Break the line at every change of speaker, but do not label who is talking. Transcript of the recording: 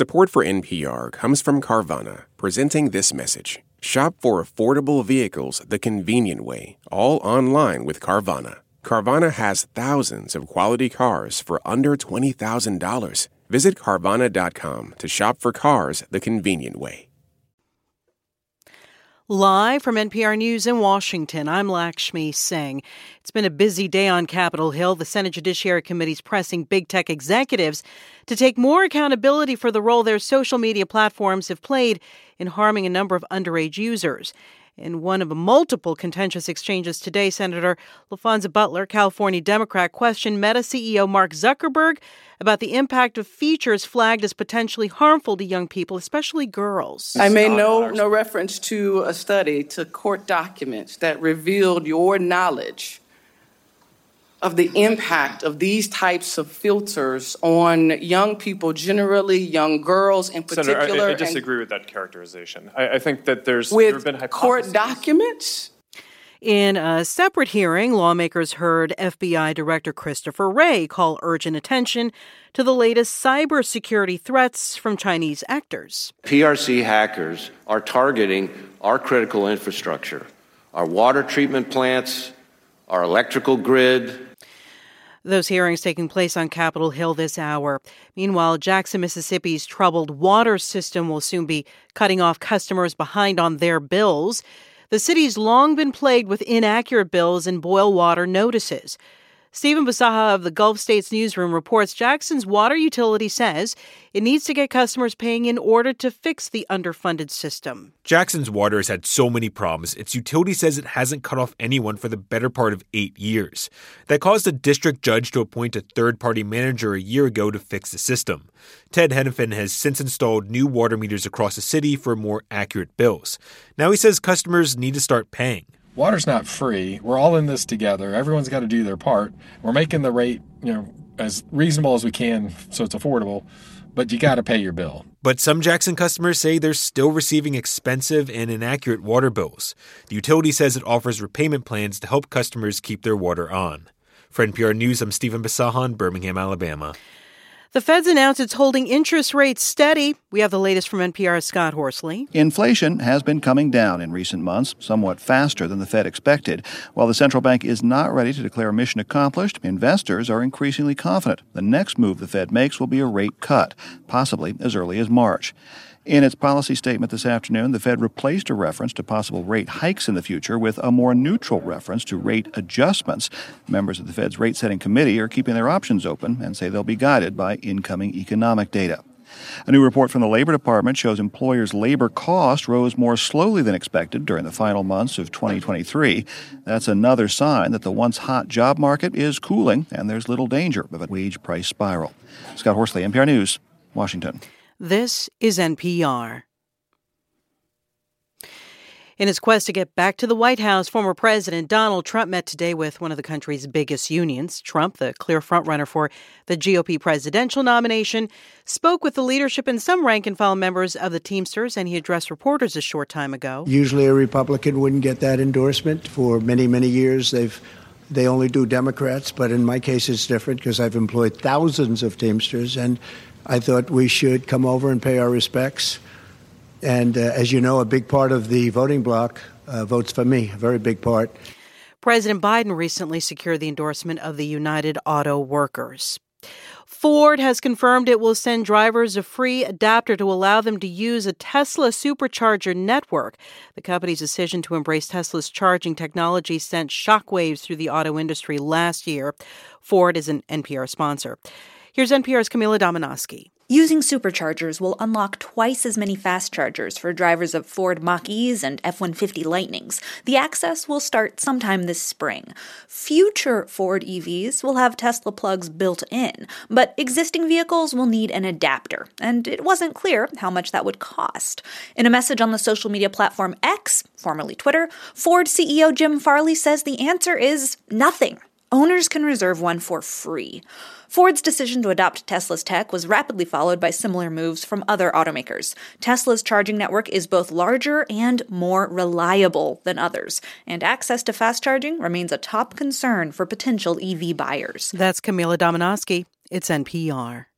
Support for NPR comes from Carvana, presenting this message. Shop for affordable vehicles the convenient way, all online with Carvana. Carvana has thousands of quality cars for under $20,000. Visit Carvana.com to shop for cars the convenient way.
Live from NPR News in Washington, I'm Lakshmi Singh. It's been a busy day on Capitol Hill. The Senate Judiciary Committee is pressing big tech executives to take more accountability for the role their social media platforms have played in harming a number of underage users. In one of multiple contentious exchanges today, Senator Laphonza Butler, California Democrat, questioned Meta CEO Mark Zuckerberg about the impact of features flagged as potentially harmful to young people, especially girls.
I made no, no reference to a study, to court documents that revealed your knowledge of the impact of these types of filters on young people generally, young girls in particular.
Senator, I, I disagree with that characterization. I, I think that there's
with
there have been
court documents.
In a separate hearing, lawmakers heard FBI Director Christopher Wray call urgent attention to the latest cybersecurity threats from Chinese actors.
PRC hackers are targeting our critical infrastructure, our water treatment plants, our electrical grid,
those hearings taking place on Capitol Hill this hour. Meanwhile, Jackson, Mississippi's troubled water system will soon be cutting off customers behind on their bills. The city's long been plagued with inaccurate bills and boil water notices. Stephen Bisaha of the Gulf States Newsroom reports Jackson's water utility says it needs to get customers paying in order to fix the underfunded system.
Jackson's water has had so many problems, its utility says it hasn't cut off anyone for the better part of eight years. That caused a district judge to appoint a third party manager a year ago to fix the system. Ted Henifin has since installed new water meters across the city for more accurate bills. Now he says customers need to start paying
water's not free. We're all in this together. Everyone's got to do their part. We're making the rate, you know, as reasonable as we can so it's affordable, but you got to pay your bill.
But some Jackson customers say they're still receiving expensive and inaccurate water bills. The utility says it offers repayment plans to help customers keep their water on. For NPR News, I'm Stephen Bisahan, Birmingham, Alabama.
The Fed's announced it's holding interest rates steady. We have the latest from NPR's Scott Horsley.
Inflation has been coming down in recent months, somewhat faster than the Fed expected. While the central bank is not ready to declare mission accomplished, investors are increasingly confident the next move the Fed makes will be a rate cut, possibly as early as March. In its policy statement this afternoon, the Fed replaced a reference to possible rate hikes in the future with a more neutral reference to rate adjustments. Members of the Fed's rate setting committee are keeping their options open and say they'll be guided by incoming economic data. A new report from the Labor Department shows employers' labor cost rose more slowly than expected during the final months of 2023. That's another sign that the once hot job market is cooling and there's little danger of a wage price spiral. Scott Horsley, NPR News, Washington.
This is NPR. In his quest to get back to the White House, former President Donald Trump met today with one of the country's biggest unions. Trump, the clear frontrunner for the GOP presidential nomination, spoke with the leadership and some rank and file members of the Teamsters, and he addressed reporters a short time ago.
Usually, a Republican wouldn't get that endorsement. For many, many years, they've they only do Democrats, but in my case, it's different because I've employed thousands of Teamsters, and I thought we should come over and pay our respects. And uh, as you know, a big part of the voting bloc uh, votes for me, a very big part.
President Biden recently secured the endorsement of the United Auto Workers. Ford has confirmed it will send drivers a free adapter to allow them to use a Tesla supercharger network. The company's decision to embrace Tesla's charging technology sent shockwaves through the auto industry last year. Ford is an NPR sponsor. Here's NPR's Camila Domonoske.
Using superchargers will unlock twice as many fast chargers for drivers of Ford Mach E's and F 150 Lightnings. The access will start sometime this spring. Future Ford EVs will have Tesla plugs built in, but existing vehicles will need an adapter, and it wasn't clear how much that would cost. In a message on the social media platform X, formerly Twitter, Ford CEO Jim Farley says the answer is nothing. Owners can reserve one for free. Ford's decision to adopt Tesla's tech was rapidly followed by similar moves from other automakers. Tesla's charging network is both larger and more reliable than others, and access to fast charging remains a top concern for potential EV buyers.
That's Camila Domonoske. It's NPR.